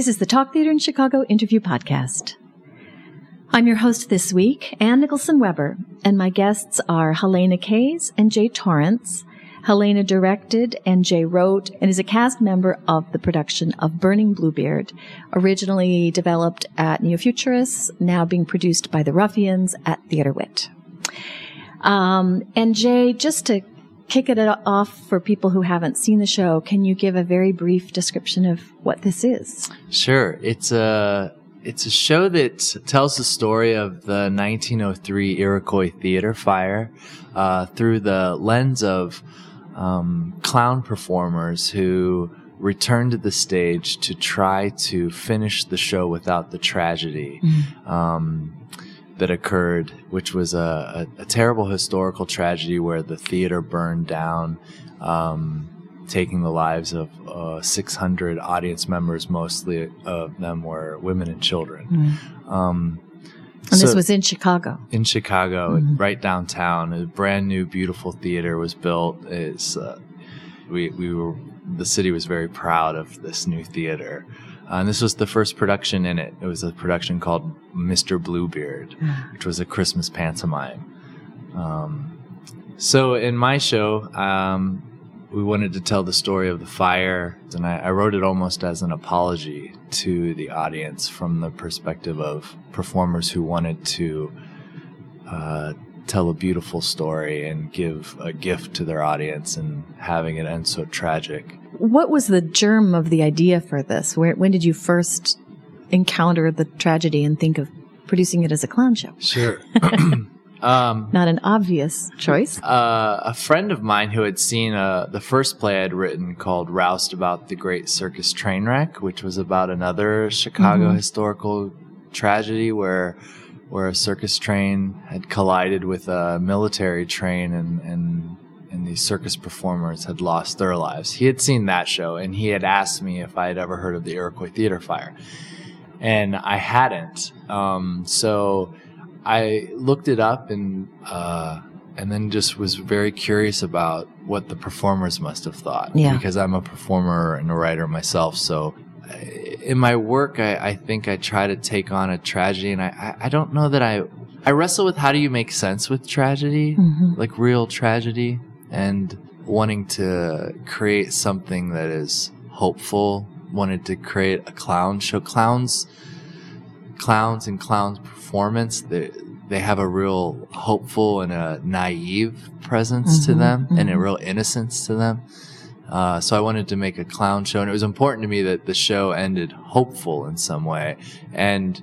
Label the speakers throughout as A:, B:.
A: This is the Talk Theater in Chicago interview podcast. I'm your host this week, Ann Nicholson Weber, and my guests are Halena Kays and Jay Torrence. Halena directed and Jay wrote and is a cast member of the production of Burning Bluebeard, originally developed at Neofuturists, now being produced by the Ruffians at Theater Wit. Um, and Jay, just to kick it off for people who haven't seen the show, can you give a very brief description of what this is?
B: Sure. It's a it's a show that tells the story of the 1903 Iroquois Theater fire uh, through the lens of um, clown performers who returned to the stage to try to finish the show without the tragedy. Mm. Um, that occurred, which was a, a, a, terrible historical tragedy where the theater burned down, um, taking the lives of uh, 600 audience members. Mostly of them were women and children.
A: Mm. Um, and so this was in Chicago.
B: In Chicago, mm-hmm. right downtown, a brand new, beautiful theater was built. It's, uh, we we were the city was very proud of this new theater. Uh, and this was the first production in it. It was a production called Mr. Bluebeard, which was a Christmas pantomime. Um, so in my show, um, we wanted to tell the story of the fire, and I, I, wrote it almost as an apology to the audience from the perspective of performers who wanted to uh, tell a beautiful story and give a gift to their audience and having it end so tragic.
A: What was the germ of the idea for this? Where, when did you first encounter the tragedy and think of producing it as a clown show?
B: Sure.
A: Um, Not an obvious choice.
B: Uh, a friend of mine who had seen uh, the first play I'd written called Roustabout the Great Circus Train Wreck, which was about another Chicago mm-hmm. historical tragedy where where a circus train had collided with a military train and, and and these circus performers had lost their lives. He had seen that show and he had asked me if I had ever heard of the Iroquois Theater Fire. And I hadn't. Um, so I looked it up and uh, and then just was very curious about what the performers must have thought.
A: Yeah.
B: Because I'm a performer and a writer myself, so in my work, I, I, think I try to take on a tragedy, and I, I, don't know that I I wrestle with how do you make sense with tragedy, mm-hmm. like real tragedy, and wanting to create something that is hopeful. Wanted to create a clown show. Clowns, clowns, and clowns performance. They they have a real hopeful and a naive presence mm-hmm. to them, mm-hmm. and a mm-hmm. real innocence to them. Uh, so I wanted to make a clown show, and it was important to me that the show ended hopeful in some way, and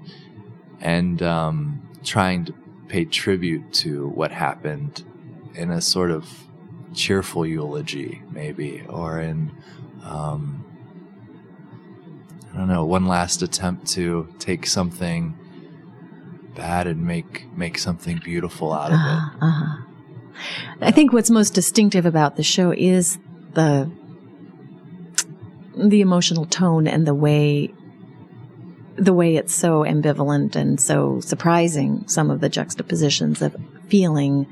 B: and um, trying to pay tribute to what happened in a sort of cheerful eulogy, maybe, or in um, I don't know, one last attempt to take something bad and make make something beautiful out of uh-huh,
A: it. Uh-huh. I think what's most distinctive about the show is the the emotional tone and the way the way it's so ambivalent and so surprising some of the juxtapositions of feeling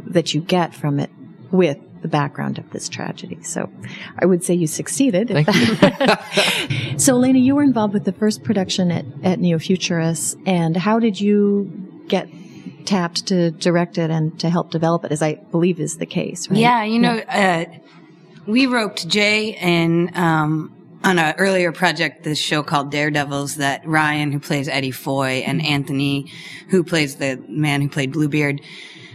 A: that you get from it with the background of this tragedy. So I would say you succeeded.
B: Thank
A: you. so Lena, you were involved with the first production at, at Neofuturists and how did you get tapped to direct it and to help develop it as I believe is the case, right?
C: Yeah, you know, yeah. Uh, we roped Jay and um, on an earlier project, this show called Daredevils, that Ryan, who plays Eddie Foy, and Anthony, who plays the man who played Bluebeard,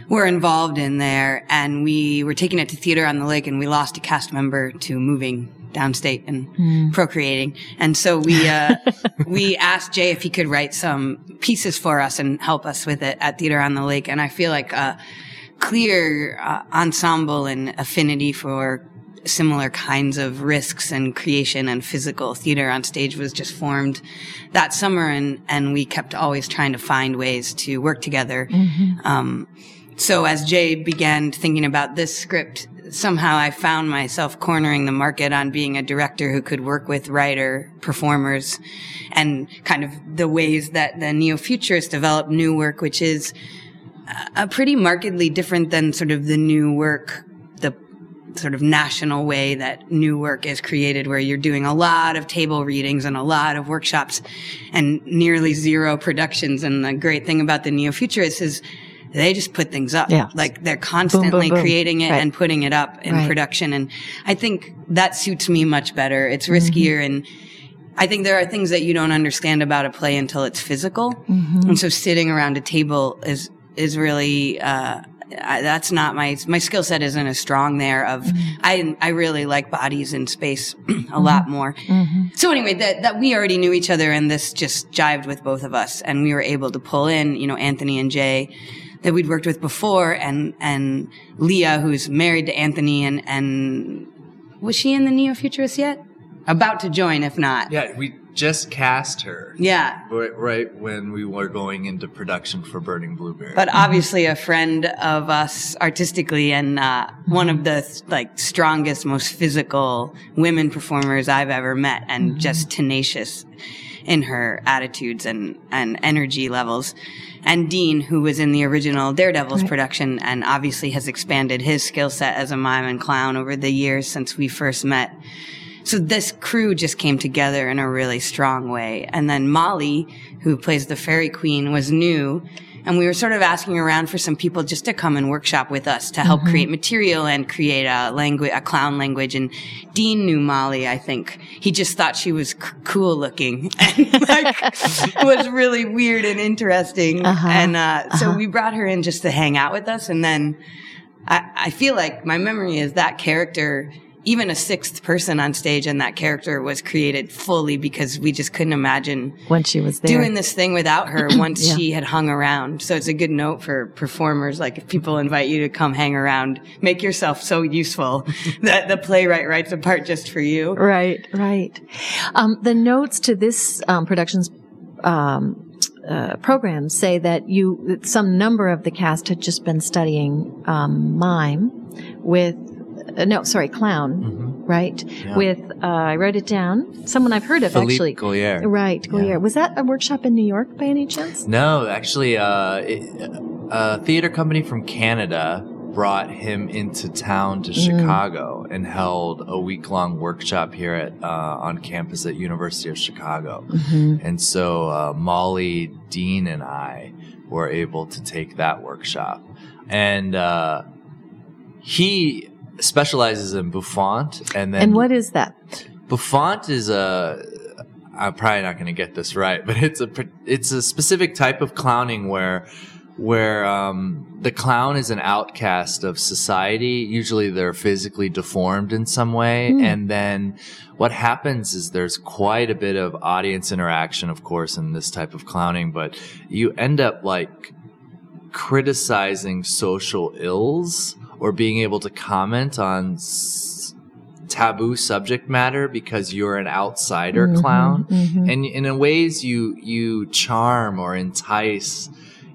C: were involved in there. And we were taking it to theater on the lake, and we lost a cast member to moving downstate and mm. procreating. And so we uh, we asked Jay if he could write some pieces for us and help us with it at Theater on the Lake. And I feel like a clear uh, ensemble and affinity for similar kinds of risks and creation and physical theater on stage was just formed that summer and and we kept always trying to find ways to work together mm-hmm. um, so as jay began thinking about this script somehow i found myself cornering the market on being a director who could work with writer performers and kind of the ways that the neo-futurists develop new work which is a pretty markedly different than sort of the new work sort of national way that new work is created where you're doing a lot of table readings and a lot of workshops and nearly zero productions. And the great thing about the neo-futurists is they just put things up.
A: Yeah.
C: Like they're constantly
A: boom, boom.
C: creating it
A: Right.
C: and putting it up in
A: Right.
C: production. And I think that suits me much better. It's riskier
A: Mm-hmm.
C: and I think there are things that you don't understand about a play until it's physical.
A: Mm-hmm.
C: And so sitting around a table is, is really, uh, I, that's not my my skill set isn't as strong there of mm-hmm. I I really like bodies in space a lot mm-hmm. more. Mm-hmm. So anyway, that that we already knew each other and this just jived with both of us and we were able to pull in, you know, Anthony and Jay that we'd worked with before and and Leah who's married to Anthony and and was she in the Neo Futurist yet? About to join if not.
B: Yeah, we just cast her.
C: Yeah.
B: Right, right when we were going into production for Burning Bluebeard.
C: but obviously a friend of us artistically and uh, one of the like strongest most physical women performers i've ever met and just tenacious in her attitudes and, and energy levels and dean who was in the original daredevils production and obviously has expanded his skill set as a mime and clown over the years since we first met so this crew just came together in a really strong way. And then Molly, who plays the fairy queen, was new. And we were sort of asking around for some people just to come and workshop with us to help create material and create a language, a clown language. And Dean knew Molly, I think. He just thought she was c- cool looking and like was really weird and interesting.
A: Uh-huh.
C: And, uh, so we brought her in just to hang out with us. And then I, I feel like my memory is that character, even a sixth person on stage and that character was created fully because we just couldn't imagine
A: when she was there.
C: doing this thing without her once
A: Yeah.
C: she had hung around. So it's a good note for performers. Like if people invite you to come hang around, make yourself so useful that the playwright writes a part just for you.
A: Right, right. Um, the notes to this um, production's um, uh, program say that you, that some number of the cast had just been studying um, mime with, uh, no, sorry, clown, right? With, uh, I wrote it down. Someone I've heard of
B: Philippe
A: actually.
B: Gaulier.
A: Right, Gaulier.
B: Yeah.
A: Was that a workshop in New York by any chance?
B: No, actually, uh, it, a theater company from Canada brought him into town to Chicago and held a week long workshop here at uh, on campus at University of Chicago. And so uh, Molly, Dean, and I were able to take that workshop, and uh, he specializes in Bouffon, and then
A: And what is that?
B: Bouffon is a. I'm probably not going to get this right, but it's a it's a specific type of clowning where where um, the clown is an outcast of society. Usually, they're physically deformed in some way, and then what happens is there's quite a bit of audience interaction, of course, in this type of clowning, but you end up like criticizing social ills or being able to comment on s- taboo subject matter because you're an outsider mm-hmm, clown? Mm-hmm. and in a ways you you charm or entice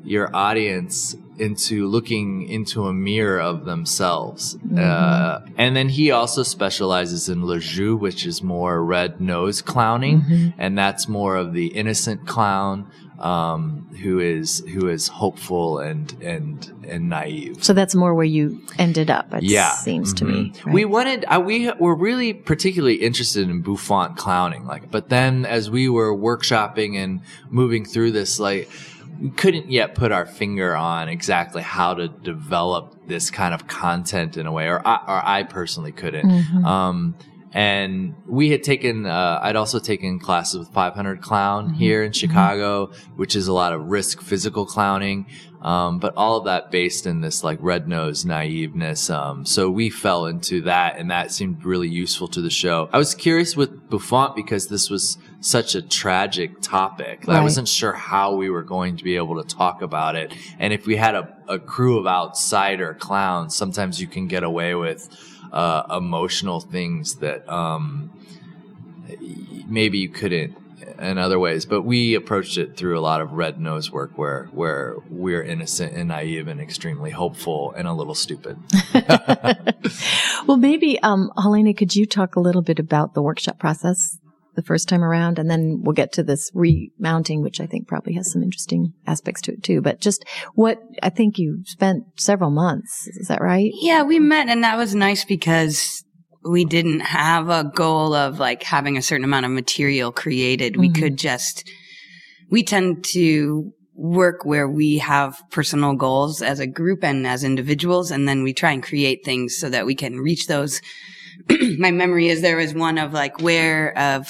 B: your audience into looking into a mirror of themselves. Mm-hmm. Uh, and then he also specializes in le jeu which is more red nose clowning. And that's more of the innocent clown um, who is who is hopeful and and and naive
A: So that's more where you ended up, it
B: yeah,
A: seems to me. Right?
B: We wanted, uh, we were really particularly interested in Bouffon clowning, like, but then as we were workshopping and moving through this, like, we couldn't yet put our finger on exactly how to develop this kind of content in a way, or I, or I personally couldn't.
A: Mm-hmm.
B: Um, and we had taken, uh, I'd also taken classes with 500 Clown here in Chicago, which is a lot of risk physical clowning. Um, but all of that based in this like red nose naiveness. Um, so we fell into that and that seemed really useful to the show. I was curious with bouffon because this was such a tragic topic. I wasn't sure how we were going to be able to talk about it. And if we had a, a crew of outsider clowns, sometimes you can get away with uh, emotional things that um, maybe you couldn't in other ways. But we approached it through a lot of red nose work, where where we're innocent and naive and extremely hopeful and a little stupid.
A: well, maybe, um, Halena, could you talk a little bit about the workshop process the first time around, and then we'll get to this remounting, which I think probably has some interesting aspects to it too. But just what I think you spent several months. Is that right?
C: Yeah, we met, and that was nice because we didn't have a goal of like having a certain amount of material created. Mm-hmm. We could just, we tend to work where we have personal goals as a group and as individuals. And then we try and create things so that we can reach those. My memory is there was one of like where of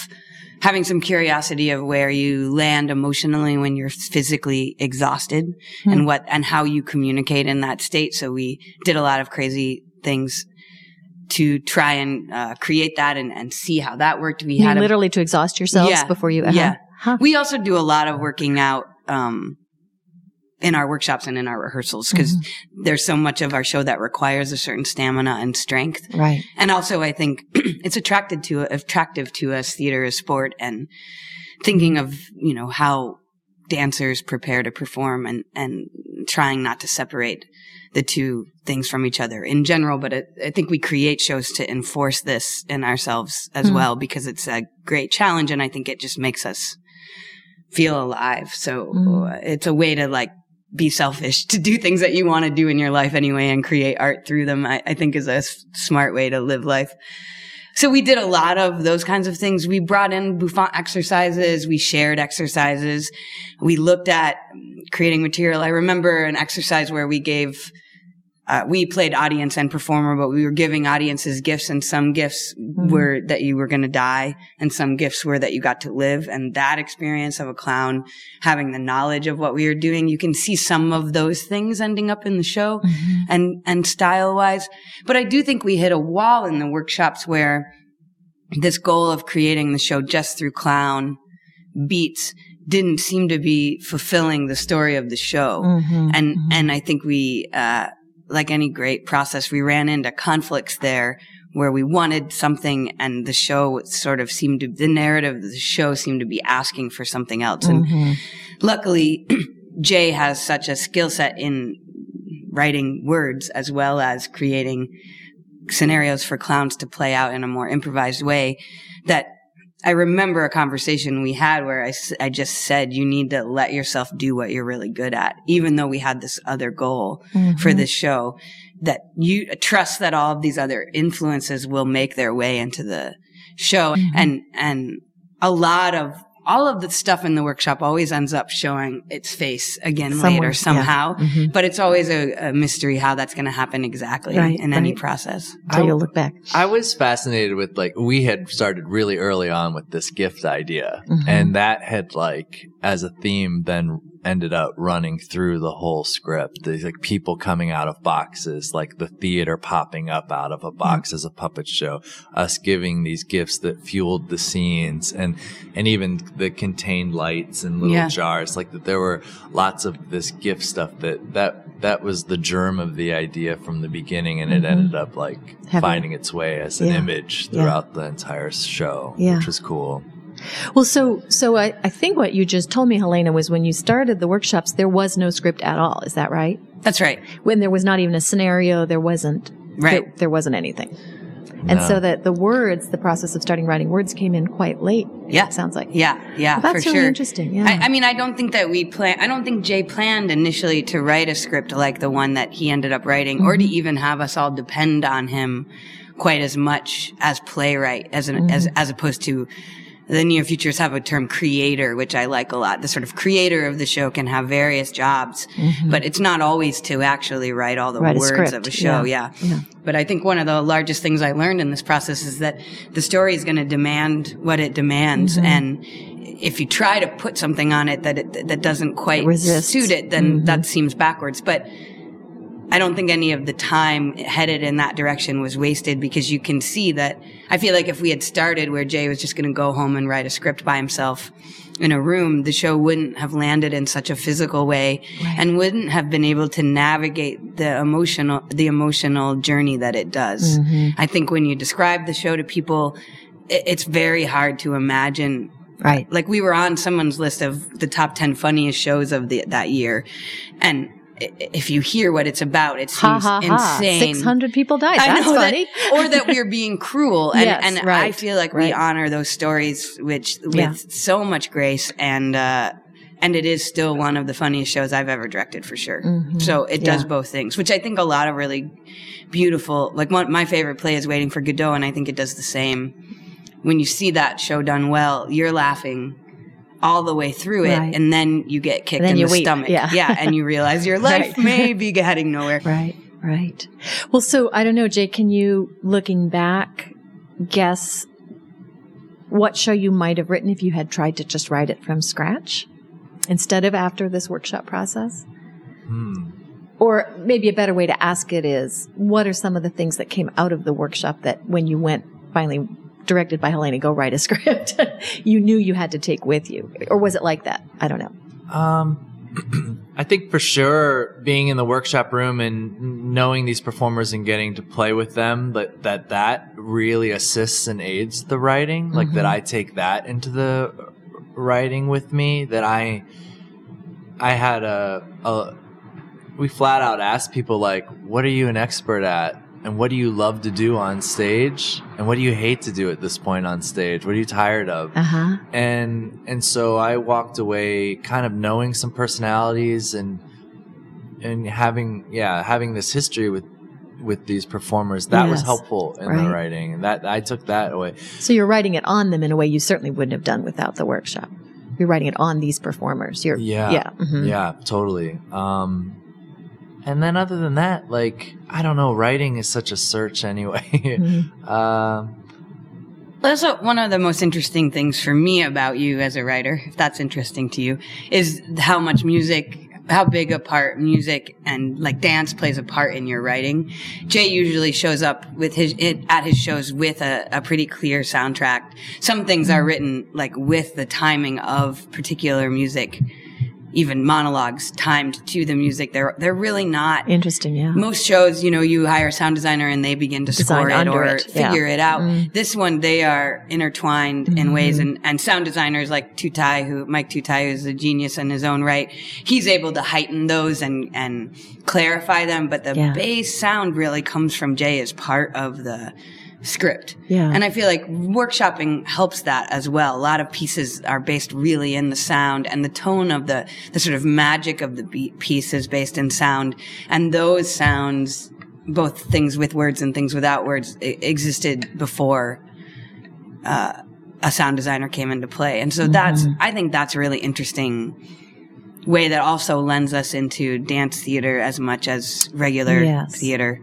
C: having some curiosity of where you land emotionally when you're physically exhausted mm-hmm. and what, and how you communicate in that state. So we did a lot of crazy things to try and uh, create that and, and see how that worked.
A: We you had literally a, to exhaust yourselves yeah, before you. Uh-huh.
C: Yeah. Huh. We also do a lot of working out, um, in our workshops and in our rehearsals because mm-hmm. there's so much of our show that requires a certain stamina and strength.
A: Right.
C: And also I think it's attracted to, attractive to us theater as sport and thinking of, you know, how dancers prepare to perform and, and trying not to separate the two things from each other in general, but it, I think we create shows to enforce this in ourselves as mm. well because it's a great challenge and I think it just makes us feel alive. So mm. it's a way to like be selfish to do things that you want to do in your life anyway and create art through them. I, I think is a s- smart way to live life. So we did a lot of those kinds of things. We brought in Bouffon exercises. We shared exercises. We looked at creating material. I remember an exercise where we gave uh, we played audience and performer, but we were giving audiences gifts and some gifts mm-hmm. were that you were going to die and some gifts were that you got to live. And that experience of a clown having the knowledge of what we were doing, you can see some of those things ending up in the show mm-hmm. and, and style wise. But I do think we hit a wall in the workshops where this goal of creating the show just through clown beats didn't seem to be fulfilling the story of the show. Mm-hmm, and, mm-hmm. and I think we, uh, like any great process, we ran into conflicts there where we wanted something and the show sort of seemed to, the narrative of the show seemed to be asking for something else. And mm-hmm. luckily, Jay has such a skill set in writing words as well as creating scenarios for clowns to play out in a more improvised way that I remember a conversation we had where I, I just said, you need to let yourself do what you're really good at, even though we had this other goal mm-hmm. for this show that you trust that all of these other influences will make their way into the show. Mm-hmm. And, and a lot of all of the stuff in the workshop always ends up showing its face again Somewhere, later somehow. Yeah. Mm-hmm. But it's always a, a, mystery how that's going to happen exactly right, in right. any process.
A: How you look back.
B: I was fascinated with like we had started really early on with this gift idea, mm-hmm. and that had like as a theme then ended up running through the whole script. There's like people coming out of boxes, like the theater popping up out of a box mm-hmm. as a puppet show, us giving these gifts that fueled the scenes and, and even the contained lights and little yeah. jars. Like that there were lots of this gift stuff that, that, that was the germ of the idea from the beginning and mm-hmm. it ended up like finding its way as an yeah. image throughout yeah. the entire show, which was cool.
A: Well, so so I, I think what you just told me, Halena, was when you started the workshops, there was no script at all. Is that right?
C: That's right.
A: When there was not even a scenario, there wasn't.
C: Right.
A: There, there wasn't anything. And no. so that the words, the process of starting writing words came in quite late.
C: Yeah.
A: sounds like.
C: Yeah. Yeah.
A: Well, that's
C: for
A: really
C: sure.
A: interesting. Yeah.
C: I, I, mean, I don't think that we plan, I don't think Jay planned initially to write a script like the one that he ended up writing mm-hmm. or to mm-hmm. even have us all depend on him quite as much as playwright as an, mm-hmm. as, as opposed to the Neo-Futurists have a term creator, which I like a lot. The sort of creator of the show can have various jobs, mm-hmm. but it's not always to actually write all the
A: write
C: words
A: a
C: of a show. Yeah. Yeah. yeah. But I think one of the largest things I learned in this process is that the story is going to demand what it demands. Mm-hmm. And if you try to put something on it that it, that doesn't quite suit it, then mm-hmm. that seems backwards. But I don't think any of the time headed in that direction was wasted because you can see that I feel like if we had started where Jay was just going to go home and write a script by himself in a room, the show wouldn't have landed in such a physical way right. and wouldn't have been able to navigate the emotional, the emotional journey that it does. Mm-hmm. I think when you describe the show to people, it's very hard to imagine
A: Right.
C: Like we were on someone's list of the top 10 funniest shows of the, that year. And if you hear what it's about, it seems
A: ha ha.
C: insane.
A: 600 people died. That's funny.
C: that, or that we're being cruel, and,
A: Yes,
C: and I feel like we honor those stories, which with
A: Yeah.
C: so much grace, and uh, and it is still one of the funniest shows I've ever directed for sure.
A: Mhm.
C: So it does
A: Yeah.
C: both things, which I think a lot of really beautiful, like one, my favorite play is Waiting for Godot, and I think it does the same. When you see that show done well, you're laughing all the way through it,
A: Right.
C: and then you get kicked
A: then
C: in
A: you
C: the
A: weep,
C: stomach.
A: yeah.
C: yeah, and you realize your life
A: Right.
C: may be heading nowhere.
A: Right, right. Well, so I don't know, Jay, can you, looking back, guess what show you might have written if you had tried to just write it from scratch instead of after this workshop process?
B: Hmm.
A: Or maybe a better way to ask it is, what are some of the things that came out of the workshop that when you went finally directed by Halena, go write a script, you knew you had to take with you? Or was it like that? I don't know.
B: Um, I think for sure being in the workshop room and knowing these performers and getting to play with them, that that, that really assists and aids the writing. Like that I take that into the writing with me. That I I had a, a we flat out asked people like, "What are you an expert at?" And what do you love to do on stage? And what do you hate to do at this point on stage? What are you tired of?
A: Uh huh.
B: and and so I walked away kind of knowing some personalities and and having yeah having this history with with these performers that was helpful in
A: Right.
B: the writing and that I took that away
A: So you're writing it on them in a way you certainly wouldn't have done without the workshop. You're writing it on these performers. You're,
B: yeah
A: yeah. mhm.
B: yeah totally um and then other than that like I don't know writing is such a search anyway
A: Mhm.
B: um
C: That's what- one of the most interesting things for me about you as a writer, if that's interesting to you, is how much music, how big a part music and like dance plays a part in your writing. Jay usually shows up with his, it, at his shows with a, a pretty clear soundtrack. Some things are written like with the timing of particular music, even monologues timed to the music. They're, they're really not
A: Interesting. Yeah.
C: most shows, you know, you hire a sound designer and they begin to
A: Design
C: score it or
A: it, yeah.
C: figure it out.
A: Mm.
C: This one, they are intertwined in ways and, and sound designers like Tutaj, who, Mike Tutaj, who's a genius in his own right, he's able to heighten those and, and clarify them. But the
A: Yeah.
C: bass sound really comes from Jay as part of the script.
A: Yeah.
C: And I feel like workshopping helps that as well. A lot of pieces are based really in the sound and the tone of the, the sort of magic of the piece is based in sound. And those sounds, both things with words and things without words, existed before, uh, a sound designer came into play. And so that's, I think that's a really interesting way that also lends us into dance theater as much as regular
A: Yes.
C: theater.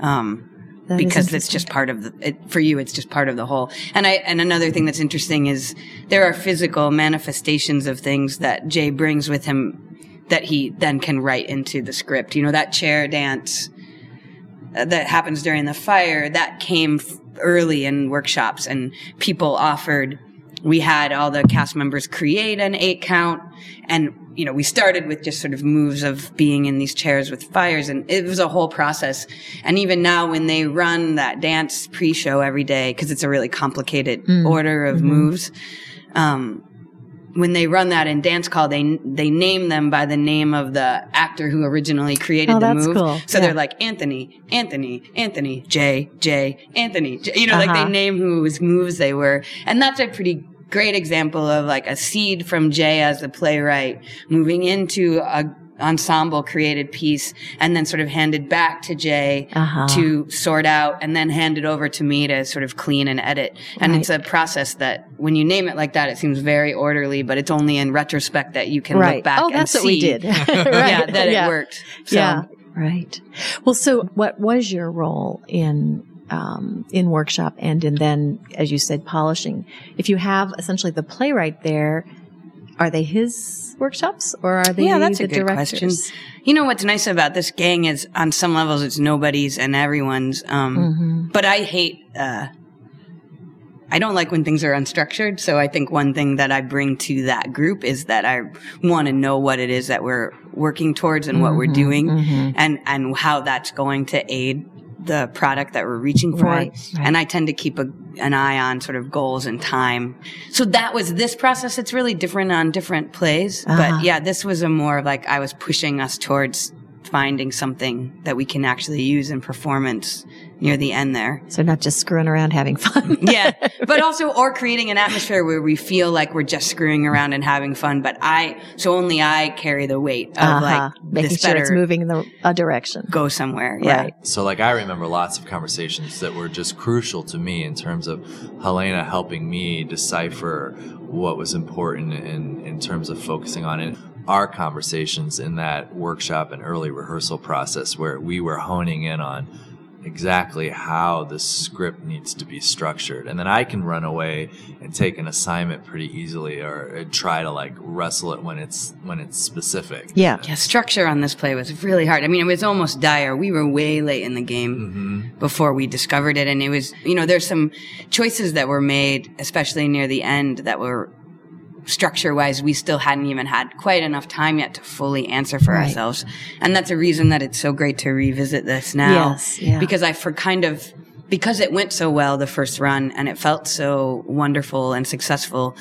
C: Um,
A: That
C: because it's just part of the it, for you it's just part of the whole. And i and another thing that's interesting is there are physical manifestations of things that jay brings with him that he then can write into the script. You know that chair dance uh, that happens during the fire that came f- early in workshops and people offered we had all the cast members create an eight count and you know we started with just sort of moves of being in these chairs with fires and it was a whole process and even now when they run that dance pre-show every day because it's a really complicated order of moves um, when they run that in dance call, they they name them by the name of the actor who originally created
A: Oh,
C: the
A: that's
C: move.
A: cool.
C: So
A: Yeah.
C: they're like Anthony, Anthony, Anthony, Jay, Jay, Anthony. J- You know, like
A: Uh-huh.
C: they name whose moves they were, and that's a pretty great example of like a seed from Jay as the playwright moving into a ensemble created piece and then sort of handed back to Jay
A: Uh-huh.
C: to sort out and then handed over to me to sort of clean and edit. And
A: Right.
C: it's a process that when you name it like that, it seems very orderly, but it's only in retrospect that you can
A: right.
C: look back
A: oh,
C: and
A: that's
C: see
A: what we did. right.
C: yeah, that
A: yeah.
C: it worked. So,
A: yeah. Right. Well, so what was your role in um, in workshop and in then, as you said, polishing? If you have essentially the playwright there, are they his workshops or are they
C: Yeah, that's
A: the
C: a good
A: directors?
C: question. You know what's nice about this gang is on some levels it's nobody's and everyone's. Um,
A: Mm-hmm.
C: But I hate. Uh, I don't like when things are unstructured. So I think one thing that I bring to that group is that I want to know what it is that we're working towards and what we're
A: Mm-hmm,
C: doing, and and how that's going to aid the product that we're reaching for.
A: Right, right.
C: And I tend to keep a, an eye on sort of goals and time. So that was this process. It's really different on different plays.
A: Uh-huh.
C: But yeah, this was a more of like I was pushing us towards finding something that we can actually use in performance near the end there.
A: So not just screwing around having fun.
C: yeah. But also, or creating an atmosphere where we feel like we're just screwing around and having fun. But I, so only I carry the weight of
A: uh-huh.
C: like,
A: making
C: this
A: sure
C: better
A: it's moving in the a direction.
C: go somewhere. Yeah.
A: Right.
B: So, like, I remember lots of conversations that were just crucial to me in terms of Halena helping me decipher what was important in, in terms of focusing on it. Our conversations in that workshop and early rehearsal process where we were honing in on exactly how the script needs to be structured. And then I can run away and take an assignment pretty easily or uh, try to like wrestle it when it's when it's specific.
A: Yeah.
C: Yeah, structure on this play was really hard. I mean, it was almost dire. We were way late in the game mm-hmm. before we discovered it. And it was, you know, there's some choices that were made, especially near the end, that were structure wise, we still hadn't even had quite enough time yet to fully answer for
A: Right.
C: ourselves. And that's a reason that it's so great to revisit this now.
A: Yes, yeah.
C: Because I for kind of, because it went so well the first run and it felt so wonderful and successful.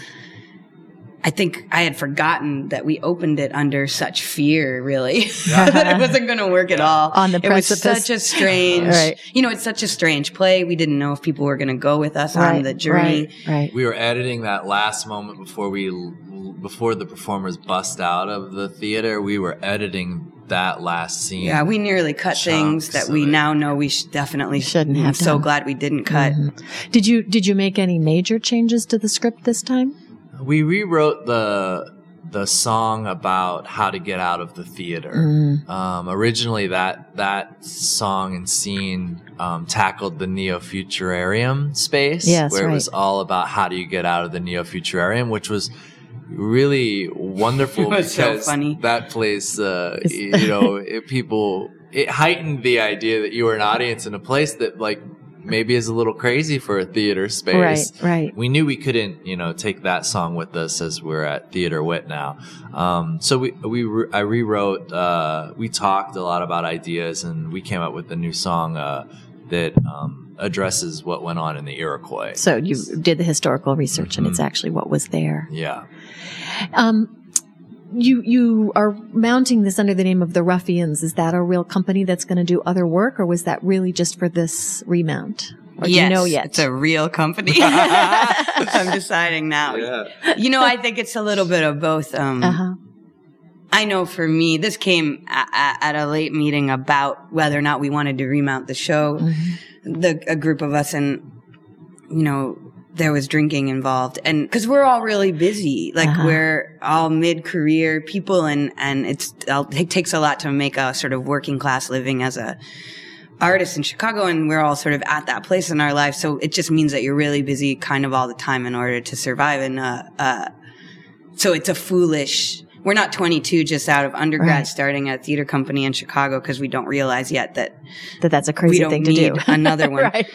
C: I think I had forgotten that we opened it under such fear, really, that it wasn't going to work at all.
A: On the
C: it was such a strange,
A: Right.
C: you know, it's such a strange play. We didn't know if people were going to go with us on the journey.
A: Right. right.
B: We were editing that last moment before we before the performers bust out of the theater. We were editing that last scene.
C: Yeah, we nearly cut things that we
B: it.
C: now know we sh- definitely
A: Shouldn't have.
C: I'm
A: have
C: so.
A: Mm-hmm.
C: glad we didn't cut.
A: Did you did you make any major changes to the script this time?
B: We rewrote the the song about how to get out of the theater.
A: Mm.
B: Um, originally, that that song and scene um, tackled the neo futurarium space,
A: Yes,
B: where it was all about how do you get out of the neo futurarium, which was really wonderful
C: It was so
B: because
C: funny.
B: that place, uh, you know, it, people it heightened the idea that you were an audience in a place that like maybe is a little crazy for a theater space
A: Right, right.
B: we knew we couldn't, you know, take that song with us as we're at Theater Wit now. Um, so we we re- I rewrote. Uh, we talked a lot about ideas, and we came up with a new song uh, that um, addresses what went on in the Iroquois.
A: So you did the historical research, and
B: Mm-hmm.
A: it's actually what was there.
B: Yeah.
A: Um, you you are mounting this under the name of the Ruffians. Is that a real company that's going to do other work, or was that really just for this remount? Or do
C: yes,
A: you know yet?
C: it's a real company. I'm deciding now. You know, I think it's a little bit of both. Um,
A: uh-huh.
C: I know for me, this came a- a- at a late meeting about whether or not we wanted to remount the show.
A: Mm-hmm.
C: The a group of us, and you know, there was drinking involved, and because we're all really busy, like
A: Uh-huh.
C: we're all mid-career people, and and it's it takes a lot to make a sort of working class living as a artist in Chicago, and we're all sort of at that place in our life. So it just means that you're really busy, kind of all the time, in order to survive. And uh, uh, so it's a foolish. We're not 22, just out of undergrad,
A: Right.
C: starting a theater company in Chicago because we don't realize yet that
A: That that's a crazy thing to do.
C: another one.
A: right.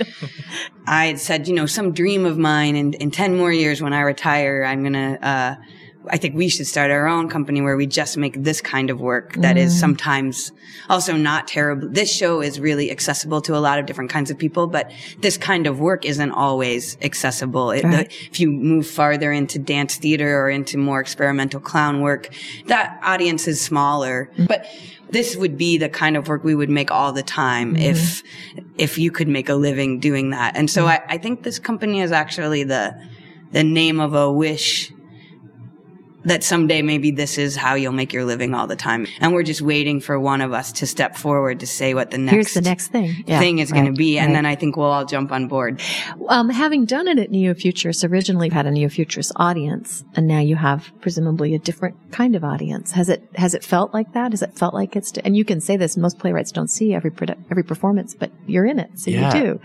C: I had said, you know, some dream of mine, and in 10 more years when I retire, I'm going to, uh, I think we should start our own company where we just make this kind of work that is mm. sometimes also not terrible. This show is really accessible to a lot of different kinds of people, but this kind of work isn't always accessible. It,
A: Right.
C: the, if you move farther into dance theater or into more experimental clown work, that audience is smaller. Mm. But this would be the kind of work we would make all the time mm-hmm. if if you could make a living doing that. And so mm. I, I think this company is actually the the name of a wish that someday maybe this is how you'll make your living all the time. And we're just waiting for one of us to step forward to say what the next
A: Here's the next thing. Yeah,
C: thing is going to be. And
A: right.
C: then I think we'll all jump on board.
A: Um, having done it at Neo Futurist, originally you had a Neo Futurist audience, and now you have presumably a different kind of audience. Has it has it felt like that? Has it felt like it's? And you can say this: most playwrights don't see every produ- every performance, but you're in it, so
B: Yeah.
A: you do.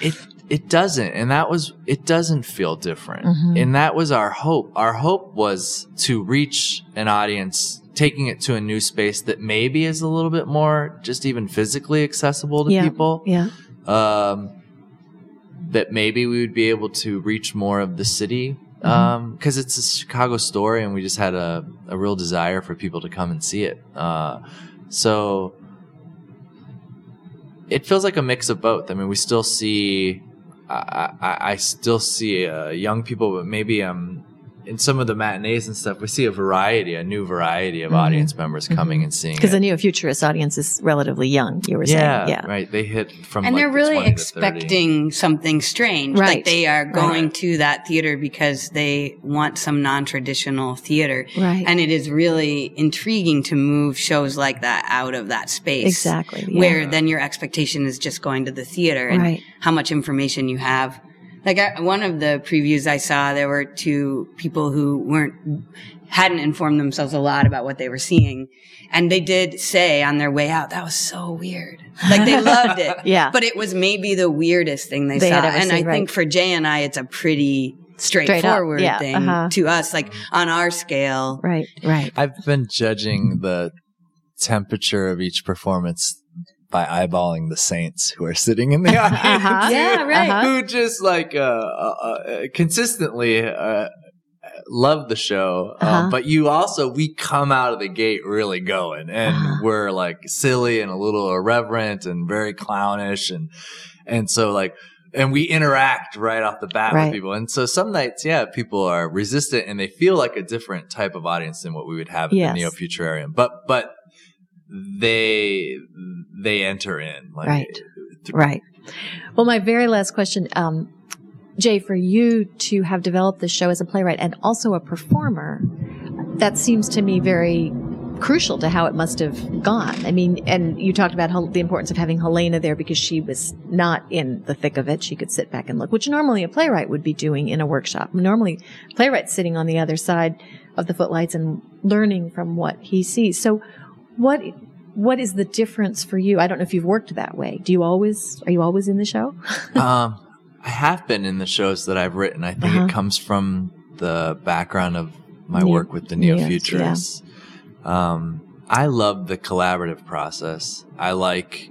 B: It it doesn't and that was it doesn't feel different
A: Mm-hmm.
B: and that was our hope our hope was to reach an audience taking it to a new space that maybe is a little bit more just even physically accessible to
A: Yeah.
B: people
A: Yeah.
B: um that maybe we would be able to reach more of the city
A: Mm-hmm.
B: um because it's a chicago story and we just had a, a real desire for people to come and see it uh so it feels like a mix of both. I mean, we still see, I, I, I still see uh, young people, but maybe um, in some of the matinees and stuff, we see a variety, a new variety of mm-hmm. audience members mm-hmm. coming and seeing
A: Because the neo futurist audience is relatively young. You were
B: yeah,
A: saying, yeah,
B: right. They hit from
C: and
B: like
C: they're
B: the
C: really
B: 20
C: expecting something strange.
A: Right.
C: Like they are going
B: Right.
C: to that theater because they want some non-traditional theater.
A: Right.
C: And it is really intriguing to move shows like that out of that space.
A: Exactly, yeah.
C: Where then your expectation is just going to the theater and
A: Right.
C: how much information you have. Like I, one of the previews I saw, there were two people who weren't hadn't informed themselves a lot about what they were seeing, and they did say on their way out, "That was so weird." Like they loved it,
A: Yeah.
C: But it was maybe the weirdest thing they,
A: They
C: saw,
A: had ever
C: and
A: seen,
C: I
A: right.
C: think for Jay and I, it's a pretty
A: up,
C: straightforward
A: yeah,
C: thing
A: uh-huh.
C: to us. Like on our scale,
A: right, right.
B: I've been judging the temperature of each performance by eyeballing the saints who are sitting in the audience.
A: Uh-huh.
C: Yeah, right.
A: Uh-huh.
B: Who just like uh, uh, uh, consistently uh, love the show,
A: Uh-huh.
B: um, but you also we come out of the gate really going, and
A: Uh-huh.
B: we're like silly and a little irreverent and very clownish, and and so like. And we interact right off the bat
A: Right.
B: with people. And so some nights, yeah, people are resistant and they feel like a different type of audience than what we would have
A: Yes.
B: at the Neo Futurarium. But, but they, they enter in. Like,
A: Right. Right. Well, my very last question, um, Jay, for you to have developed this show as a playwright and also a performer, that seems to me very crucial to how it must have gone. I mean, and you talked about the importance of having Halena there because she was not in the thick of it. She could sit back and look, which normally a playwright would be doing in a workshop. Normally, playwrights sitting on the other side of the footlights and learning from what he sees. So, what what is the difference for you? I don't know if you've worked that way. Do you always are you always in the show?
B: um, I have been in the shows that I've written. I think
A: Uh-huh.
B: it comes from the background of my
A: Neo-
B: work with the neo futurists. Um, I love the collaborative process. I like.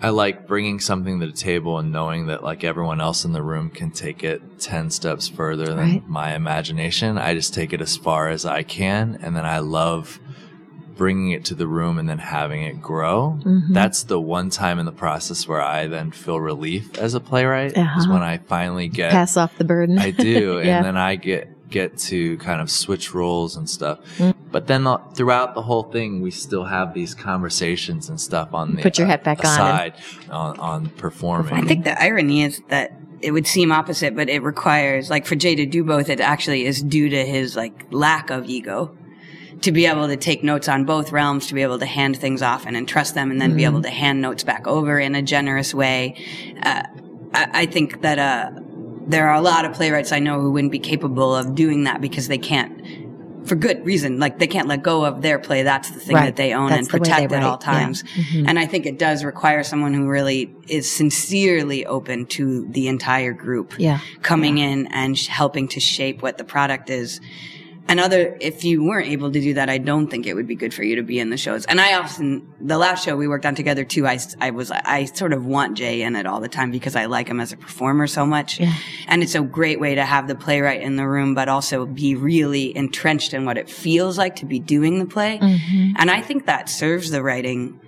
B: I like bringing something to the table and knowing that like everyone else in the room can take it 10 steps further than
A: Right.
B: my imagination. I just take it as far as I can. And then I love bringing it to the room and then having it grow.
A: Mhm.
B: That's the one time in the process where I then feel relief as a playwright is
A: Uh-huh.
B: when I finally get
A: Pass off the burden.
B: I do,
A: Yeah.
B: and then I get get to kind of switch roles and stuff.
A: Mm.
B: But then the, throughout the whole thing, we still have these conversations and stuff on the
A: Put your hat back on and-
B: on on performing.
C: I think the irony is that it would seem opposite, but it requires, like, for Jay to do both, it actually is due to his, like, lack of ego. To be able to take notes on both realms, to be able to hand things off and entrust them, and then be able to hand notes back over in a generous way. Uh, I, I think that, uh, there are a lot of playwrights I know who wouldn't be capable of doing that because they can't, for good reason. Like they can't let go of their play. That's the thing
A: Right.
C: that they own
A: That's
C: and
A: the
C: protect at all
A: Yeah.
C: times.
A: Mhm.
C: And I think it does require someone who really is sincerely open to the entire group
A: yeah.
C: coming in and sh- helping to shape what the product is. And other, if you weren't able to do that, I don't think it would be good for you to be in the shows. And I often, the last show we worked on together too, I, I was, I sort of want Jay in it all the time because I like him as a performer so much.
A: Yeah.
C: And it's a great way to have the playwright in the room, but also be really entrenched in what it feels like to be doing the play.
A: Mhm.
C: And I think that serves the writing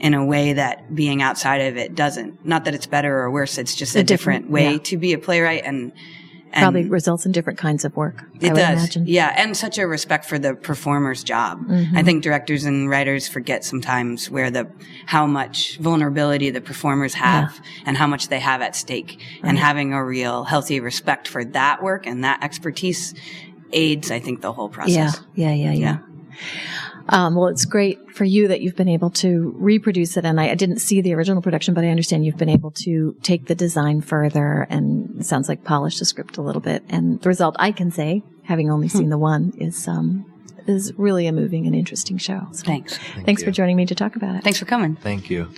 C: in a way that being outside of it doesn't. Not that it's better or worse. It's just a,
A: A different-
C: different, way
A: yeah.
C: to be a playwright and
A: Probably results in different kinds of work. I
C: it
A: would
C: does.
A: imagine.
C: Yeah. And such a respect for the performer's job.
A: Mm-hmm.
C: I think directors and writers forget sometimes where the, how much vulnerability the performers have and how much they have at stake and having a real healthy respect for that work and that expertise aids, I think, the whole process.
A: Yeah, yeah, yeah, yeah. Um, well, it's great for you that you've been able to reproduce it. And I, I didn't see the original production, but I understand you've been able to take the design further and it sounds like polish the script a little bit. And the result, I can say, having only seen the one, is um, is really a moving and interesting show. So
C: Thanks.
A: thanks
B: you.
A: for joining me to talk about it.
C: Thanks for coming.
B: Thank you.